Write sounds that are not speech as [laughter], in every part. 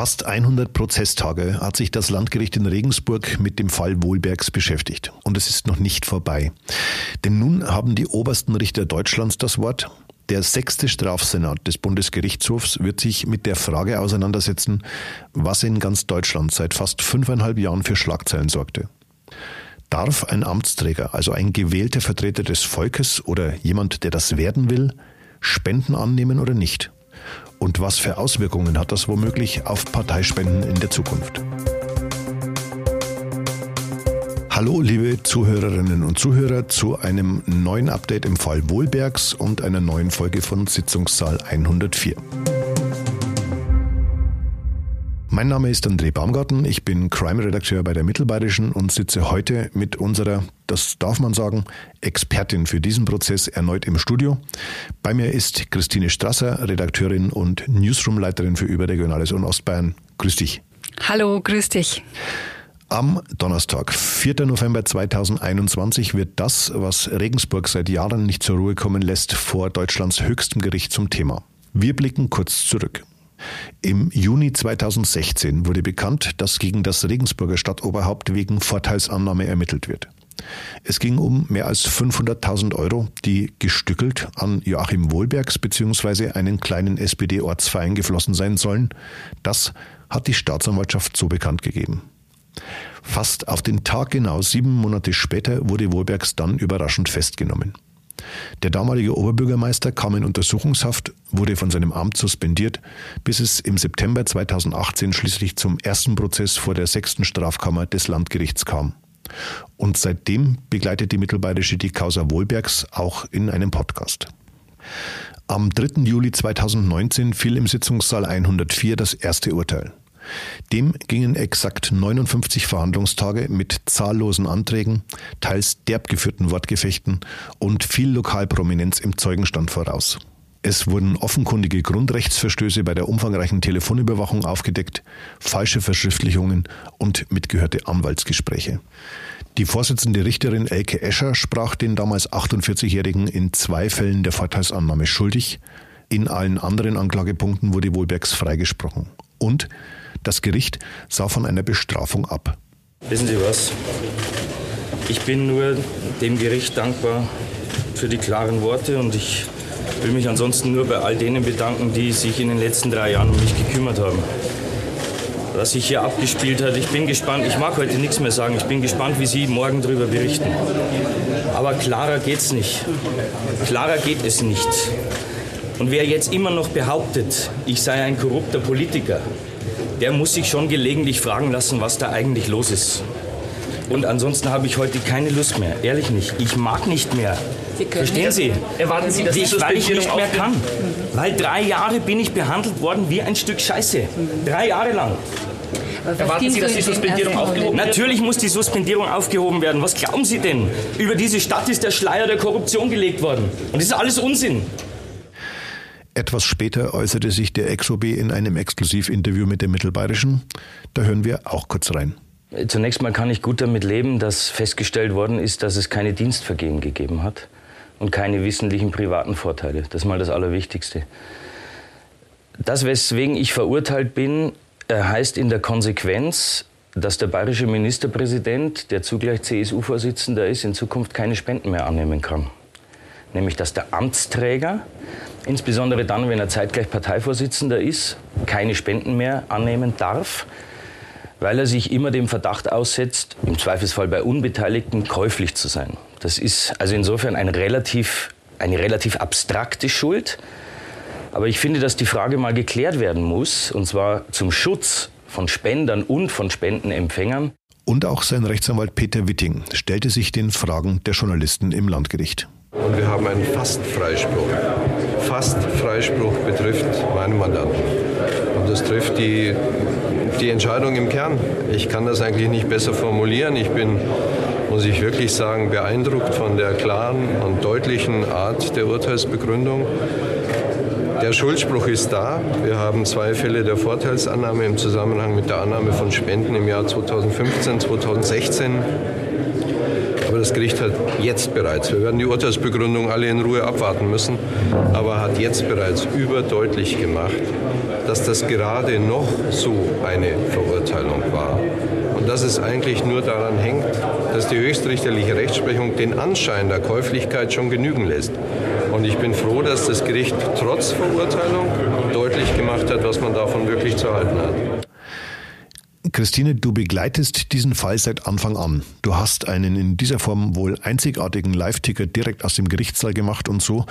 Fast 100 Prozesstage hat sich das Landgericht in Regensburg mit dem Fall Wohlbergs beschäftigt. Und es ist noch nicht vorbei. Denn nun haben die obersten Richter Deutschlands das Wort. Der sechste Strafsenat des Bundesgerichtshofs wird sich mit der Frage auseinandersetzen, was in ganz Deutschland seit fast fünfeinhalb Jahren für Schlagzeilen sorgte. Darf ein Amtsträger, also ein gewählter Vertreter des Volkes oder jemand, der das werden will, Spenden annehmen oder nicht? Und was für Auswirkungen hat das womöglich auf Parteispenden in der Zukunft? Hallo, liebe Zuhörerinnen und Zuhörer, zu einem neuen Update im Fall Wohlbergs und einer neuen Folge von Sitzungssaal 104. Mein Name ist André Baumgarten, ich bin Crime-Redakteur bei der Mittelbayerischen und sitze heute mit unserer, das darf man sagen, Expertin für diesen Prozess erneut im Studio. Bei mir ist Christine Strasser, Redakteurin und Newsroom-Leiterin für Überregionales und Ostbayern. Grüß dich. Hallo, grüß dich. Am Donnerstag, 4. November 2021, wird das, was Regensburg seit Jahren nicht zur Ruhe kommen lässt, vor Deutschlands höchstem Gericht zum Thema. Wir blicken kurz zurück. Im Juni 2016 wurde bekannt, dass gegen das Regensburger Stadtoberhaupt wegen Vorteilsannahme ermittelt wird. Es ging um mehr als 500.000 Euro, die gestückelt an Joachim Wohlbergs bzw. einen kleinen SPD-Ortsverein geflossen sein sollen. Das hat die Staatsanwaltschaft so bekannt gegeben. Fast auf den Tag genau sieben Monate später wurde Wohlbergs dann überraschend festgenommen. Der damalige Oberbürgermeister kam in Untersuchungshaft, wurde von seinem Amt suspendiert, bis es im September 2018 schließlich zum ersten Prozess vor der sechsten Strafkammer des Landgerichts kam. Und seitdem begleitet die Mittelbayerische die Causa Wohlbergs auch in einem Podcast. Am 3. Juli 2019 fiel im Sitzungssaal 104 das erste Urteil. Dem gingen exakt 59 Verhandlungstage mit zahllosen Anträgen, teils derb geführten Wortgefechten und viel Lokalprominenz im Zeugenstand voraus. Es wurden offenkundige Grundrechtsverstöße bei der umfangreichen Telefonüberwachung aufgedeckt, falsche Verschriftlichungen und mitgehörte Anwaltsgespräche. Die Vorsitzende Richterin Elke Escher sprach den damals 48-Jährigen in zwei Fällen der Vorteilsannahme schuldig. In allen anderen Anklagepunkten wurde Wohlbergs freigesprochen. Und das Gericht sah von einer Bestrafung ab. Wissen Sie was? Ich bin nur dem Gericht dankbar für die klaren Worte und ich will mich ansonsten nur bei all denen bedanken, die sich in den letzten drei Jahren um mich gekümmert haben. Was sich hier abgespielt hat, ich bin gespannt. Ich mag heute nichts mehr sagen. Ich bin gespannt, wie Sie morgen darüber berichten. Aber klarer geht's nicht. Klarer geht es nicht. Und wer jetzt immer noch behauptet, ich sei ein korrupter Politiker, der muss sich schon gelegentlich fragen lassen, was da eigentlich los ist. Und ansonsten habe ich heute keine Lust mehr. Ehrlich nicht. Ich mag nicht mehr. Sie Verstehen Sie? Erwarten Sie, dass ich, weil ich nicht mehr kann. Weil drei Jahre bin ich behandelt worden wie ein Stück Scheiße. Drei Jahre lang. Erwarten Sie, dass die Suspendierung aufgehoben wird? Natürlich muss die Suspendierung aufgehoben werden. Was glauben Sie denn? Über diese Stadt ist der Schleier der Korruption gelegt worden. Und das ist alles Unsinn. Etwas später äußerte sich der Ex-OB in einem Exklusivinterview mit dem Mittelbayerischen. Da hören wir auch kurz rein. Zunächst mal kann ich gut damit leben, dass festgestellt worden ist, dass es keine Dienstvergehen gegeben hat und keine wissentlichen privaten Vorteile. Das ist mal das Allerwichtigste. Das, weswegen ich verurteilt bin, äh, heißt in der Konsequenz, dass der bayerische Ministerpräsident, der zugleich CSU-Vorsitzender ist, in Zukunft keine Spenden mehr annehmen kann. Nämlich, dass der Amtsträger insbesondere dann, wenn er zeitgleich Parteivorsitzender ist, keine Spenden mehr annehmen darf, weil er sich immer dem Verdacht aussetzt, im Zweifelsfall bei Unbeteiligten käuflich zu sein. Das ist also insofern ein relativ, eine relativ abstrakte Schuld. Aber ich finde, dass die Frage mal geklärt werden muss, und zwar zum Schutz von Spendern und von Spendenempfängern. Und auch sein Rechtsanwalt Peter Witting stellte sich den Fragen der Journalisten im Landgericht. Und wir haben einen Fastfreispruch. Fastfreispruch betrifft meinen Mandanten. Und das trifft die, die Entscheidung im Kern. Ich kann das eigentlich nicht besser formulieren. Ich bin, muss ich wirklich sagen, beeindruckt von der klaren und deutlichen Art der Urteilsbegründung. Der Schuldspruch ist da. Wir haben zwei Fälle der Vorteilsannahme im Zusammenhang mit der Annahme von Spenden im Jahr 2015, 2016 aber das Gericht hat jetzt bereits, wir werden die Urteilsbegründung alle in Ruhe abwarten müssen, aber hat jetzt bereits überdeutlich gemacht, dass das gerade noch so eine Verurteilung war. Und dass es eigentlich nur daran hängt, dass die höchstrichterliche Rechtsprechung den Anschein der Käuflichkeit schon genügen lässt. Und ich bin froh, dass das Gericht trotz Verurteilung deutlich gemacht hat, was man davon wirklich zu halten hat. Christine, du begleitest diesen Fall seit Anfang an. Du hast einen in dieser Form wohl einzigartigen Live-Ticker direkt aus dem Gerichtssaal gemacht und so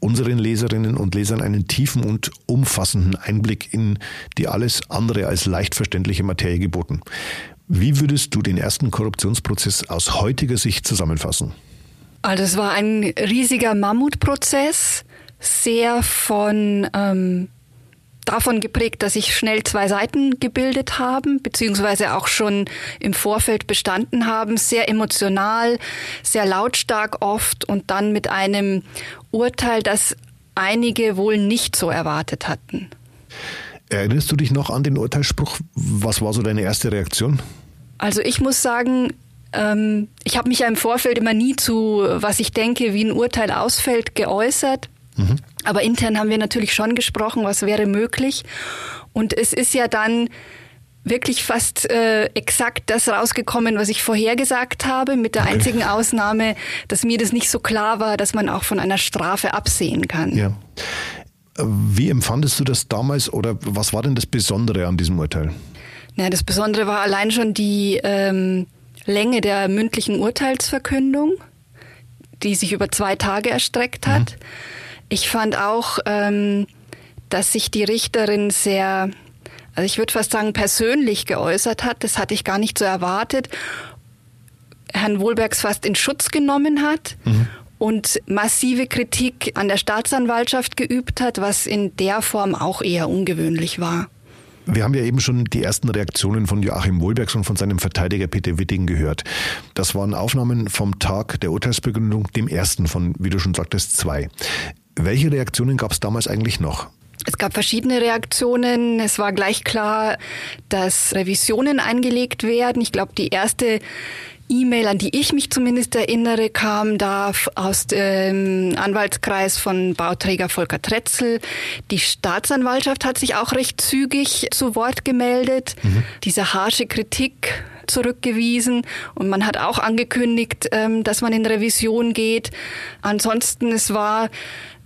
unseren Leserinnen und Lesern einen tiefen und umfassenden Einblick in die alles andere als leicht verständliche Materie geboten. Wie würdest du den ersten Korruptionsprozess aus heutiger Sicht zusammenfassen? Also es war ein riesiger Mammutprozess, sehr von ähm, davon geprägt, dass sich schnell zwei Seiten gebildet haben, beziehungsweise auch schon im Vorfeld bestanden haben, sehr emotional, sehr lautstark oft und dann mit einem Urteil, das einige wohl nicht so erwartet hatten. Erinnerst du dich noch an den Urteilsspruch? Was war so deine erste Reaktion? Also ich muss sagen, ähm, ich habe mich ja im Vorfeld immer nie zu, was ich denke, wie ein Urteil ausfällt, geäußert. Mhm. Aber intern haben wir natürlich schon gesprochen, was wäre möglich. Und es ist ja dann wirklich fast äh, exakt das rausgekommen, was ich vorhergesagt habe, mit der einzigen Ausnahme, dass mir das nicht so klar war, dass man auch von einer Strafe absehen kann. Ja. Wie empfandest du das damals oder was war denn das Besondere an diesem Urteil? Na, das Besondere war allein schon die ähm, Länge der mündlichen Urteilsverkündung, die sich über zwei Tage erstreckt hat. Mhm. Ich fand auch, ähm, dass sich die Richterin sehr, also ich würde fast sagen, persönlich geäußert hat. Das hatte ich gar nicht so erwartet. Herrn Wohlbergs fast in Schutz genommen hat. Mhm. Und massive Kritik an der Staatsanwaltschaft geübt hat, was in der Form auch eher ungewöhnlich war. Wir haben ja eben schon die ersten Reaktionen von Joachim Wohlbergs und von seinem Verteidiger Peter Witting gehört. Das waren Aufnahmen vom Tag der Urteilsbegründung, dem ersten von, wie du schon sagtest, zwei. Welche Reaktionen gab es damals eigentlich noch? Es gab verschiedene Reaktionen. Es war gleich klar, dass Revisionen eingelegt werden. Ich glaube, die erste E-Mail, an die ich mich zumindest erinnere, kam da aus dem Anwaltskreis von Bauträger Volker Tretzel. Die Staatsanwaltschaft hat sich auch recht zügig zu Wort gemeldet, mhm. diese harsche Kritik zurückgewiesen und man hat auch angekündigt, ähm, dass man in Revision geht. Ansonsten, es war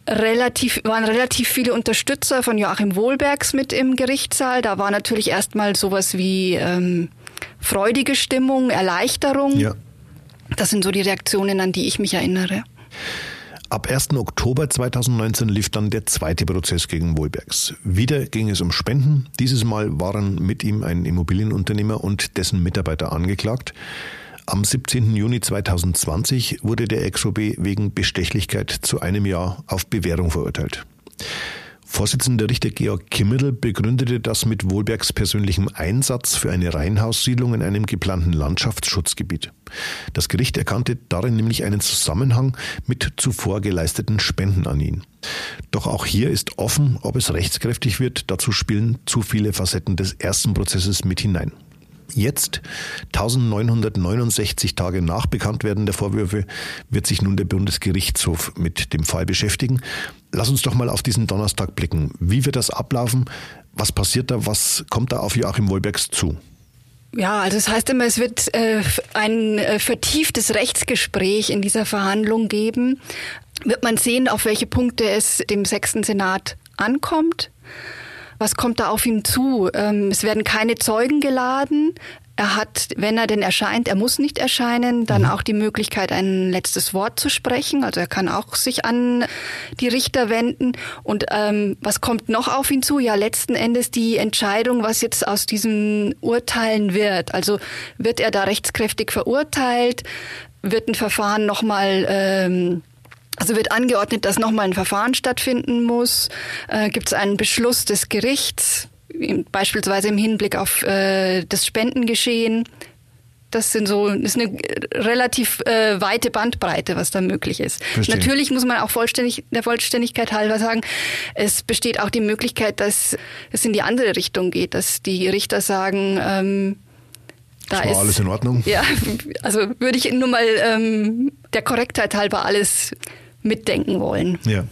relativ, waren relativ viele Unterstützer von Joachim Wohlbergs mit im Gerichtssaal. Da war natürlich erstmal sowas wie ähm, freudige Stimmung, Erleichterung. Ja. Das sind so die Reaktionen, an die ich mich erinnere. Ab 1. Oktober 2019 lief dann der zweite Prozess gegen Wohlbergs. Wieder ging es um Spenden. Dieses Mal waren mit ihm ein Immobilienunternehmer und dessen Mitarbeiter angeklagt. Am 17. Juni 2020 wurde der Ex-OB wegen Bestechlichkeit zu einem Jahr auf Bewährung verurteilt. Vorsitzender Richter Georg Kimmel begründete das mit Wohlbergs persönlichem Einsatz für eine Reihenhaussiedlung in einem geplanten Landschaftsschutzgebiet. Das Gericht erkannte darin nämlich einen Zusammenhang mit zuvor geleisteten Spenden an ihn. Doch auch hier ist offen, ob es rechtskräftig wird. Dazu spielen zu viele Facetten des ersten Prozesses mit hinein. Jetzt, 1969 Tage nach Bekanntwerden der Vorwürfe, wird sich nun der Bundesgerichtshof mit dem Fall beschäftigen. Lass uns doch mal auf diesen Donnerstag blicken. Wie wird das ablaufen? Was passiert da? Was kommt da auf Joachim Wohlbergs zu? Ja, also es das heißt immer, es wird äh, ein äh, vertieftes Rechtsgespräch in dieser Verhandlung geben. Wird man sehen, auf welche Punkte es dem sechsten Senat ankommt. Was kommt da auf ihn zu? Ähm, es werden keine Zeugen geladen. Er hat, wenn er denn erscheint, er muss nicht erscheinen, dann mhm. auch die Möglichkeit, ein letztes Wort zu sprechen. Also er kann auch sich an die Richter wenden. Und ähm, was kommt noch auf ihn zu? Ja, letzten Endes die Entscheidung, was jetzt aus diesen Urteilen wird. Also wird er da rechtskräftig verurteilt? Wird ein Verfahren nochmal ähm, also wird angeordnet, dass nochmal ein Verfahren stattfinden muss. Äh, Gibt es einen Beschluss des Gerichts, beispielsweise im Hinblick auf äh, das Spendengeschehen? Das sind so, ist eine relativ äh, weite Bandbreite, was da möglich ist. Verstehe. Natürlich muss man auch vollständig, der Vollständigkeit halber sagen, es besteht auch die Möglichkeit, dass es in die andere Richtung geht, dass die Richter sagen, ähm, da ist alles in Ordnung. Ja, also würde ich nur mal ähm, der Korrektheit halber alles mitdenken wollen. Ja.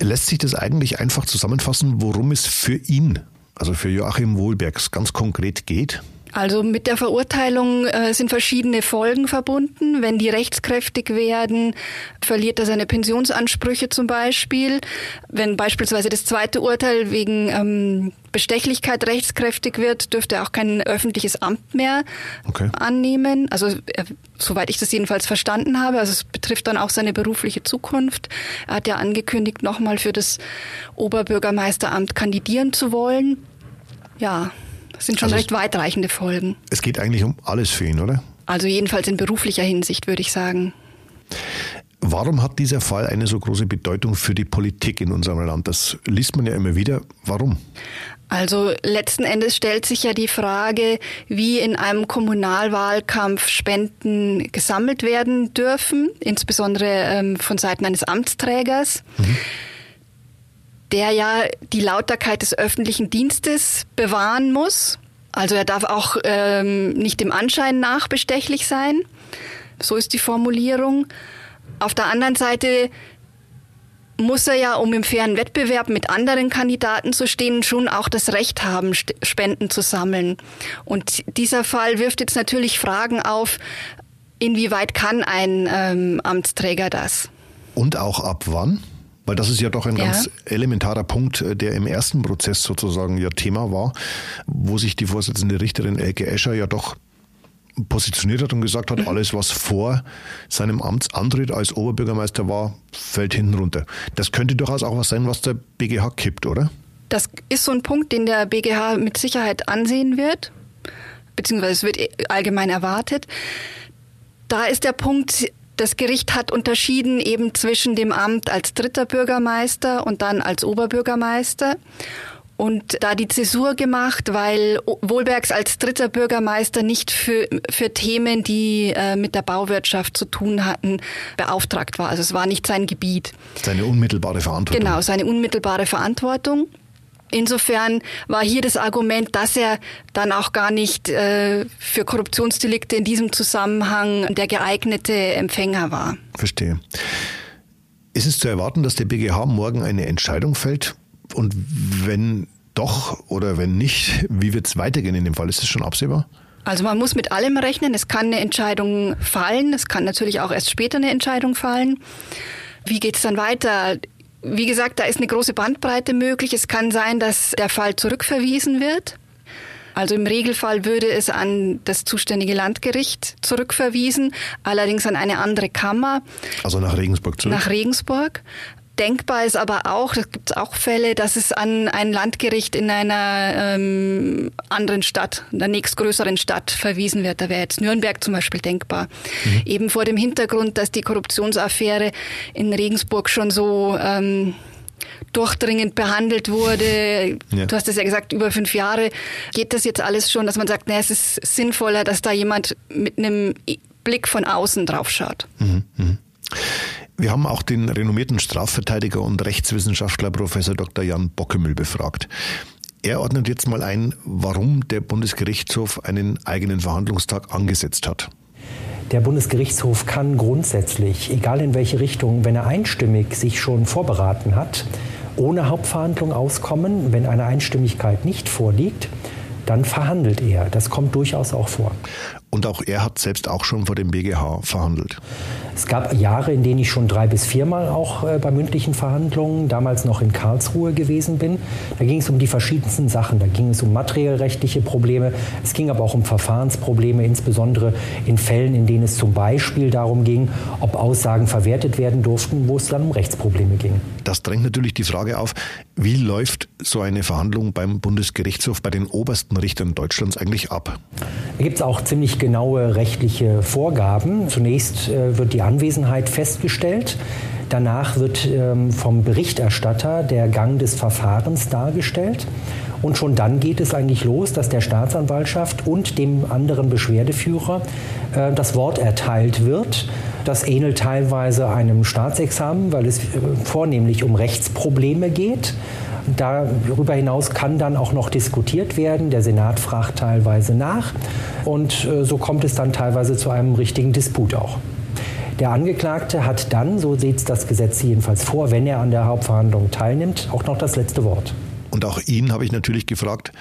Lässt sich das eigentlich einfach zusammenfassen, worum es für ihn, also für Joachim Wohlbergs, ganz konkret geht? Also mit der Verurteilung äh, sind verschiedene Folgen verbunden. Wenn die rechtskräftig werden, verliert er seine Pensionsansprüche zum Beispiel. Wenn beispielsweise das zweite Urteil wegen ähm, Bestechlichkeit rechtskräftig wird, dürfte er auch kein öffentliches Amt mehr okay. annehmen. Also äh, soweit ich das jedenfalls verstanden habe. Also es betrifft dann auch seine berufliche Zukunft. Er hat ja angekündigt, nochmal für das Oberbürgermeisteramt kandidieren zu wollen. Ja, das sind schon also recht weitreichende Folgen. Es geht eigentlich um alles für ihn, oder? Also jedenfalls in beruflicher Hinsicht, würde ich sagen. Warum hat dieser Fall eine so große Bedeutung für die Politik in unserem Land? Das liest man ja immer wieder. Warum? Also letzten Endes stellt sich ja die Frage, wie in einem Kommunalwahlkampf Spenden gesammelt werden dürfen, insbesondere ähm, von Seiten eines Amtsträgers. Mhm der ja die Lauterkeit des öffentlichen Dienstes bewahren muss. Also er darf auch ähm, nicht dem Anschein nach bestechlich sein. So ist die Formulierung. Auf der anderen Seite muss er ja, um im fairen Wettbewerb mit anderen Kandidaten zu stehen, schon auch das Recht haben, Spenden zu sammeln. Und dieser Fall wirft jetzt natürlich Fragen auf, inwieweit kann ein ähm, Amtsträger das? Und auch ab wann? Weil das ist ja doch ein ja. ganz elementarer Punkt, äh, der im ersten Prozess sozusagen ja Thema war, wo sich die Vorsitzende Richterin Elke Escher ja doch positioniert hat und gesagt hat, [clears throat] alles, was vor seinem Amtsantritt als Oberbürgermeister war, fällt hinten runter. Das könnte durchaus auch was sein, was der BGH kippt, oder? Das ist so ein Punkt, den der BGH mit Sicherheit ansehen wird, beziehungsweise es wird allgemein erwartet. Da ist der Punkt, das Gericht hat unterschieden eben zwischen dem Amt als dritter Bürgermeister und dann als Oberbürgermeister und da die Zäsur gemacht, weil Wohlbergs als dritter Bürgermeister nicht für, für Themen, die äh, mit der Bauwirtschaft zu tun hatten, beauftragt war. Also es war nicht sein Gebiet. Seine unmittelbare Verantwortung. Genau, seine unmittelbare Verantwortung. Insofern war hier das Argument, dass er dann auch gar nicht äh, für Korruptionsdelikte in diesem Zusammenhang der geeignete Empfänger war. Verstehe. Ist es zu erwarten, dass der BGH morgen eine Entscheidung fällt? Und wenn doch oder wenn nicht, wie wird es weitergehen in dem Fall? Ist das schon absehbar? Also man muss mit allem rechnen. Es kann eine Entscheidung fallen. Es kann natürlich auch erst später eine Entscheidung fallen. Wie geht es dann weiter? Wie gesagt, da ist eine große Bandbreite möglich. Es kann sein, dass der Fall zurückverwiesen wird. Also im Regelfall würde es an das zuständige Landgericht zurückverwiesen, allerdings an eine andere Kammer. Also nach Regensburg zurück? Nach Regensburg. Denkbar ist aber auch, es gibt auch Fälle, dass es an ein Landgericht in einer ähm, anderen Stadt, in der nächstgrößeren Stadt verwiesen wird. Da wäre jetzt Nürnberg zum Beispiel denkbar. Mhm. Eben vor dem Hintergrund, dass die Korruptionsaffäre in Regensburg schon so ähm, durchdringend behandelt wurde. Ja. Du hast es ja gesagt, über fünf Jahre geht das jetzt alles schon, dass man sagt, na, es ist sinnvoller, dass da jemand mit einem Blick von außen drauf schaut. Mhm. Mhm. Wir haben auch den renommierten Strafverteidiger und Rechtswissenschaftler Professor Dr. Jan Bockemüll befragt. Er ordnet jetzt mal ein, warum der Bundesgerichtshof einen eigenen Verhandlungstag angesetzt hat. Der Bundesgerichtshof kann grundsätzlich, egal in welche Richtung, wenn er einstimmig sich schon vorberaten hat, ohne Hauptverhandlung auskommen. Wenn eine Einstimmigkeit nicht vorliegt, dann verhandelt er. Das kommt durchaus auch vor. Und auch er hat selbst auch schon vor dem BGH verhandelt. Es gab Jahre, in denen ich schon drei bis viermal auch äh, bei mündlichen Verhandlungen, damals noch in Karlsruhe gewesen bin. Da ging es um die verschiedensten Sachen. Da ging es um materiellrechtliche Probleme. Es ging aber auch um Verfahrensprobleme, insbesondere in Fällen, in denen es zum Beispiel darum ging, ob Aussagen verwertet werden durften, wo es dann um Rechtsprobleme ging. Das drängt natürlich die Frage auf, wie läuft so eine Verhandlung beim Bundesgerichtshof bei den obersten Richtern Deutschlands eigentlich ab? Da gibt es auch ziemlich genaue rechtliche Vorgaben. Zunächst äh, wird die Anwesenheit festgestellt. Danach wird ähm, vom Berichterstatter der Gang des Verfahrens dargestellt. Und schon dann geht es eigentlich los, dass der Staatsanwaltschaft und dem anderen Beschwerdeführer äh, das Wort erteilt wird. Das ähnelt teilweise einem Staatsexamen, weil es äh, vornehmlich um Rechtsprobleme geht. Darüber hinaus kann dann auch noch diskutiert werden. Der Senat fragt teilweise nach und äh, so kommt es dann teilweise zu einem richtigen Disput auch. Der Angeklagte hat dann, so sieht das Gesetz jedenfalls vor, wenn er an der Hauptverhandlung teilnimmt, auch noch das letzte Wort. Und auch ihn habe ich natürlich gefragt,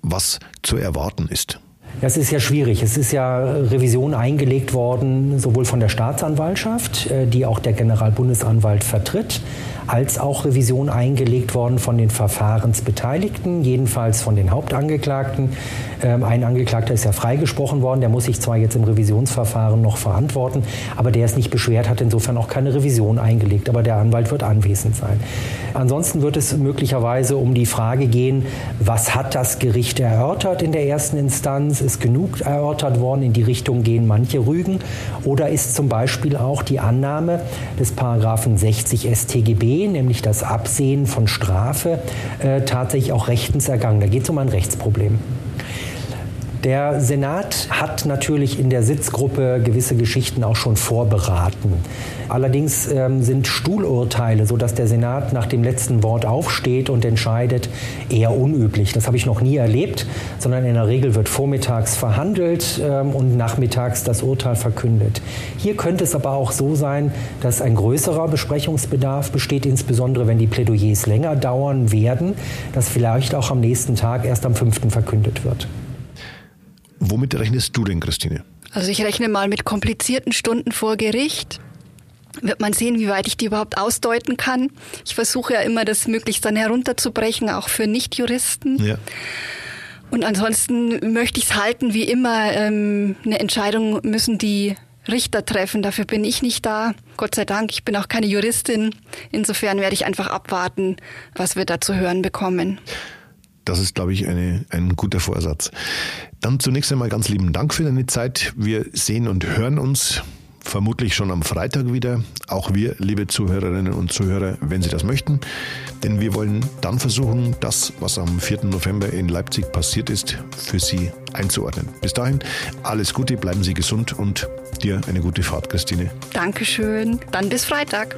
was zu erwarten ist. Das ist ja schwierig. Es ist ja Revision eingelegt worden, sowohl von der Staatsanwaltschaft, äh, die auch der Generalbundesanwalt vertritt, als auch Revision eingelegt worden von den Verfahrensbeteiligten, jedenfalls von den Hauptangeklagten. Ähm, ein Angeklagter ist ja freigesprochen worden, der muss sich zwar jetzt im Revisionsverfahren noch verantworten, aber der ist nicht beschwert, hat insofern auch keine Revision eingelegt, aber der Anwalt wird anwesend sein. Ansonsten wird es möglicherweise um die Frage gehen, was hat das Gericht erörtert in der ersten Instanz? Ist genug erörtert worden? In die Richtung gehen manche Rügen? Oder ist zum Beispiel auch die Annahme des Paragraphen 60 StGB, nämlich das Absehen von Strafe, äh, tatsächlich auch rechtens ergangen? Da geht es um ein Rechtsproblem. Der Senat hat natürlich in der Sitzgruppe gewisse Geschichten auch schon vorberaten. Allerdings ähm, sind Stuhlurteile, sodass der Senat nach dem letzten Wort aufsteht und entscheidet, eher unüblich. Das habe ich noch nie erlebt, sondern in der Regel wird vormittags verhandelt ähm, und nachmittags das Urteil verkündet. Hier könnte es aber auch so sein, dass ein größerer Besprechungsbedarf besteht, insbesondere wenn die Plädoyers länger dauern werden, dass vielleicht auch am nächsten Tag erst am 5. verkündet wird. Womit rechnest du denn, Christine? Also ich rechne mal mit komplizierten Stunden vor Gericht. Wird man sehen, wie weit ich die überhaupt ausdeuten kann. Ich versuche ja immer, das möglichst dann herunterzubrechen, auch für Nichtjuristen. Ja. Und ansonsten möchte ich es halten, wie immer. Ähm, eine Entscheidung müssen die Richter treffen. Dafür bin ich nicht da. Gott sei Dank, ich bin auch keine Juristin. Insofern werde ich einfach abwarten, was wir da zu hören bekommen. Das ist, glaube ich, eine, ein guter Vorsatz. Dann zunächst einmal ganz lieben Dank für deine Zeit. Wir sehen und hören uns vermutlich schon am Freitag wieder. Auch wir, liebe Zuhörerinnen und Zuhörer, wenn Sie das möchten. Denn wir wollen dann versuchen, das, was am 4. November in Leipzig passiert ist, für Sie einzuordnen. Bis dahin, alles Gute, bleiben Sie gesund und dir eine gute Fahrt, Christine. Dankeschön. Dann bis Freitag.